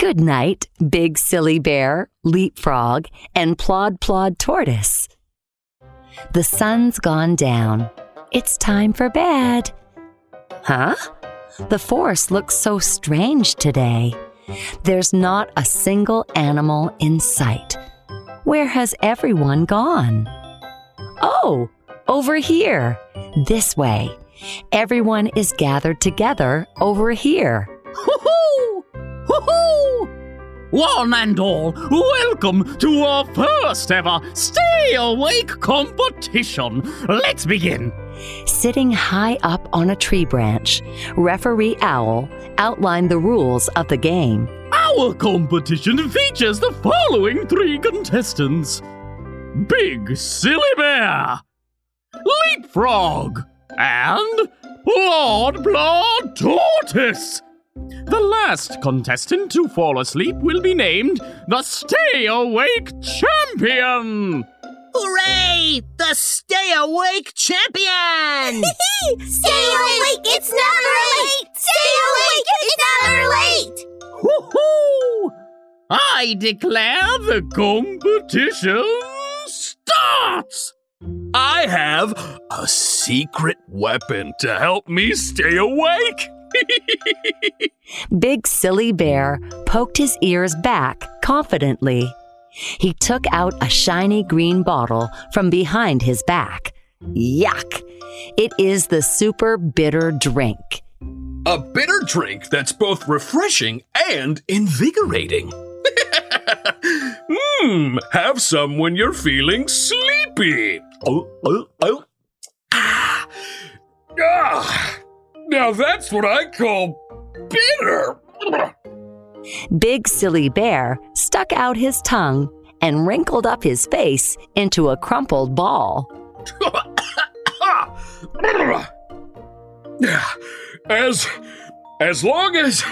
Good night, Big Silly Bear, Leapfrog, and Plod Plod Tortoise. The sun's gone down. It's time for bed. Huh? The forest looks so strange today. There's not a single animal in sight. Where has everyone gone? Oh, over here. This way. Everyone is gathered together over here. One and all, welcome to our first ever Stay Awake competition. Let's begin. Sitting high up on a tree branch, Referee Owl outlined the rules of the game. Our competition features the following three contestants Big Silly Bear, Leapfrog, and Plod Plod Tortoise. The last contestant to fall asleep will be named the Stay Awake Champion. Hooray! The Stay Awake Champion! Stay awake! It's never late! Stay awake! It's never late! Woohoo! I declare the competition starts! I have a secret weapon to help me stay awake. Big Silly Bear poked his ears back confidently. He took out a shiny green bottle from behind his back. Yuck! It is the super bitter drink. A bitter drink that's both refreshing and invigorating. Mmm, have some when you're feeling sleepy. Oh, oh, oh. Ah. Ah. Now that's what I call bitter. Big Silly Bear stuck out his tongue and wrinkled up his face into a crumpled ball. As as long as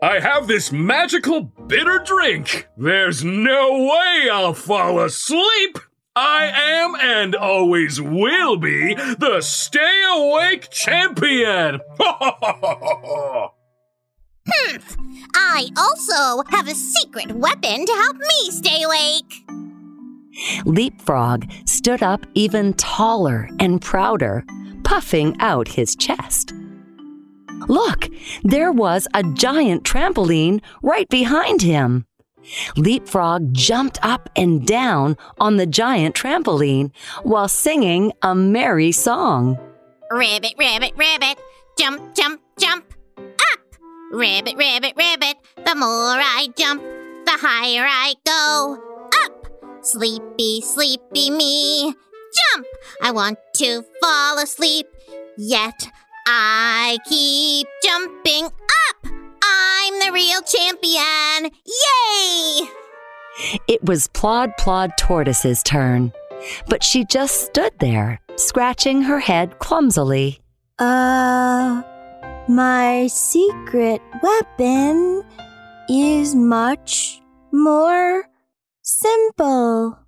I have this magical bitter drink, there's no way I'll fall asleep. I am and always will be the Stay Awake Champion. Humph! I also have a secret weapon to help me stay awake. Leapfrog stood up even taller and prouder, puffing out his chest. Look, there was a giant trampoline right behind him. Leapfrog jumped up and down on the giant trampoline while singing a merry song. Rabbit, rabbit, rabbit, jump, jump, jump, up! Rabbit, rabbit, rabbit, the more I jump, the higher I go, up! Sleepy, sleepy me, jump! I want to fall asleep, yet I keep jumping the real champion! Yay! It was Plod Plod Tortoise's turn, but she just stood there, scratching her head clumsily. Uh, my secret weapon is much more simple.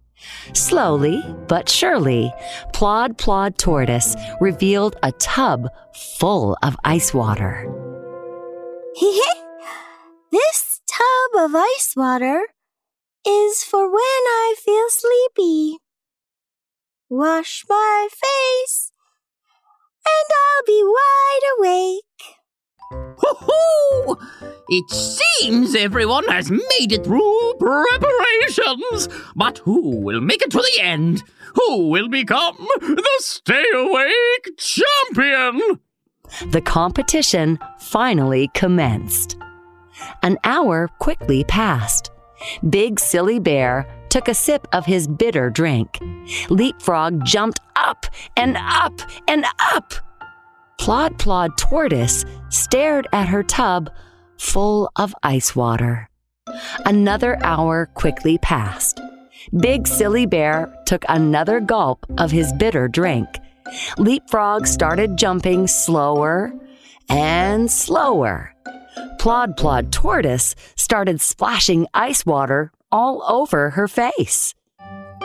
Slowly but surely, Plod Plod Tortoise revealed a tub full of ice water. this tub of ice water is for when I feel sleepy. Wash my face, and I'll be wide awake. Hoo-hoo! It seems everyone has made it through preparations, but who will make it to the end? Who will become the Stay Awake Champion? The competition finally commenced. An hour quickly passed. Big Silly Bear took a sip of his bitter drink. Leapfrog jumped up and up and up. Plod Plod Tortoise stared at her tub full of ice water. Another hour quickly passed. Big Silly Bear took another gulp of his bitter drink. Leapfrog started jumping slower and slower. Plod Plod Tortoise started splashing ice water all over her face.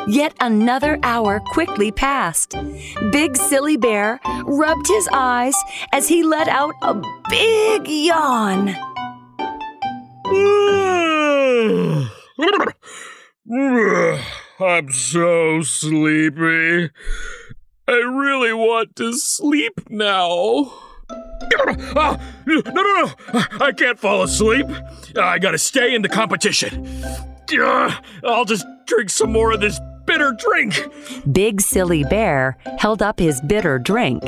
Yet another hour quickly passed. Big Silly Bear rubbed his eyes as he let out a big yawn. I'm so sleepy. I really want to sleep now. Ah, no, no, no! I can't fall asleep. I gotta stay in the competition. I'll just drink some more of this bitter drink. Big Silly Bear held up his bitter drink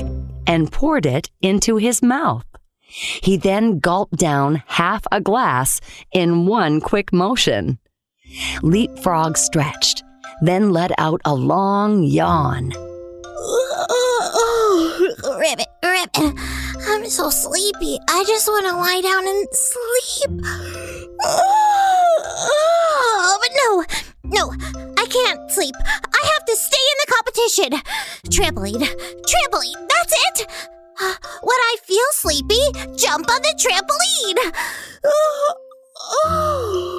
and poured it into his mouth. He then gulped down half a glass in one quick motion. Leapfrog stretched, then let out a long yawn. Oh, Ribbit, Ribbit, I'm so sleepy. I just want to lie down and sleep. Oh, but no, no, I can't sleep. I have to stay in the competition. Trampoline, trampoline, that's it. When I feel sleepy, jump on the trampoline. Oh.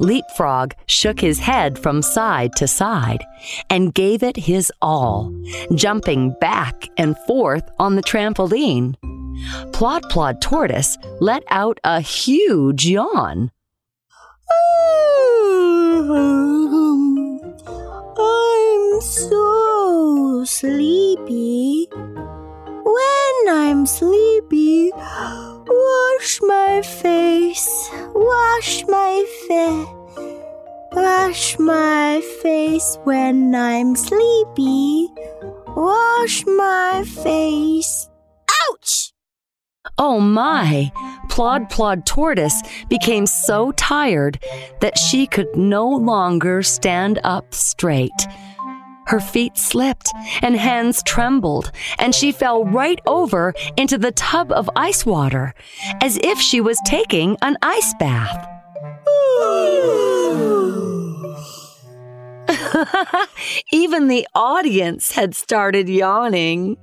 Leapfrog shook his head from side to side and gave it his all, jumping back and forth on the trampoline. Plod Plod Tortoise let out a huge yawn. I'm so sleepy. When I'm sleepy, wash my face, wash my face, wash my face when I'm sleepy. Wash my face. Ouch! Oh my! Plod Plod Tortoise became so tired that she could no longer stand up straight. Her feet slipped and hands trembled, and she fell right over into the tub of ice water as if she was taking an ice bath. Even the audience had started yawning.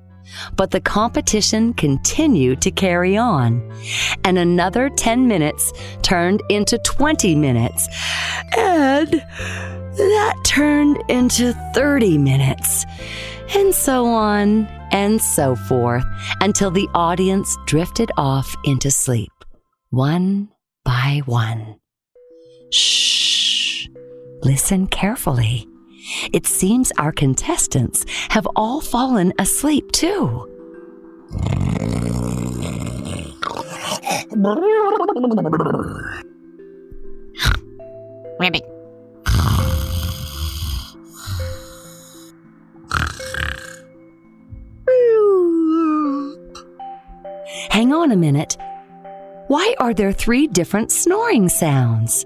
But the competition continued to carry on, and another 10 minutes turned into 20 minutes, and that turned into 30 minutes, and so on and so forth until the audience drifted off into sleep, one by one. Shh. Listen carefully. It seems our contestants have all fallen asleep too. Ribbit. Hang on a minute. Why are there three different snoring sounds?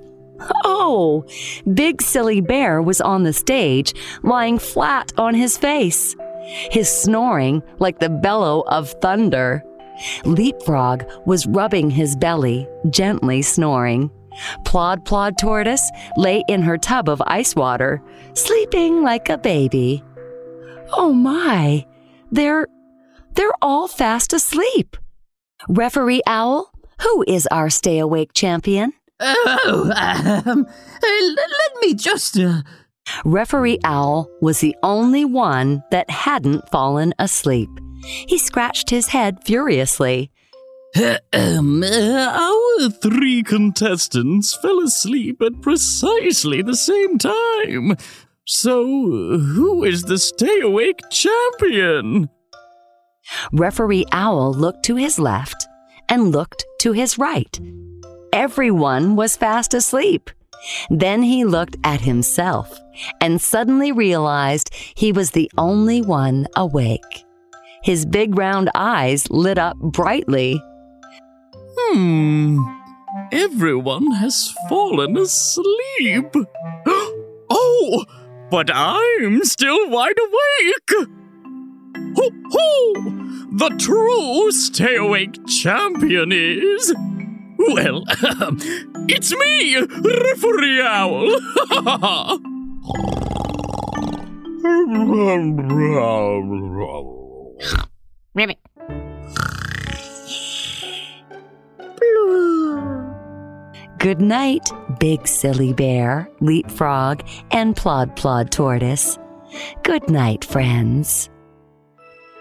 Oh, Big Silly Bear was on the stage, lying flat on his face, his snoring like the bellow of thunder. Leapfrog was rubbing his belly, gently snoring. Plod Plod Tortoise lay in her tub of ice water, sleeping like a baby. Oh my, they're they're all fast asleep. Referee Owl, who is our stay awake champion? Oh, um, uh, let, me just. Uh, Referee Owl was the only one that hadn't fallen asleep. He scratched his head furiously. um, uh, our three contestants fell asleep at precisely the same time. So, who is the stay awake champion? Referee Owl looked to his left and looked to his right. Everyone was fast asleep. Then he looked at himself and suddenly realized he was the only one awake. His big round eyes lit up brightly. Hmm. Everyone has fallen asleep. Oh, but I'm still wide awake. Who the true Stay Awake champion is? Well, it's me, Referee Owl. Ribbit. Good night, Big Silly Bear, Leapfrog, and Plod Plod Tortoise. Good night, friends.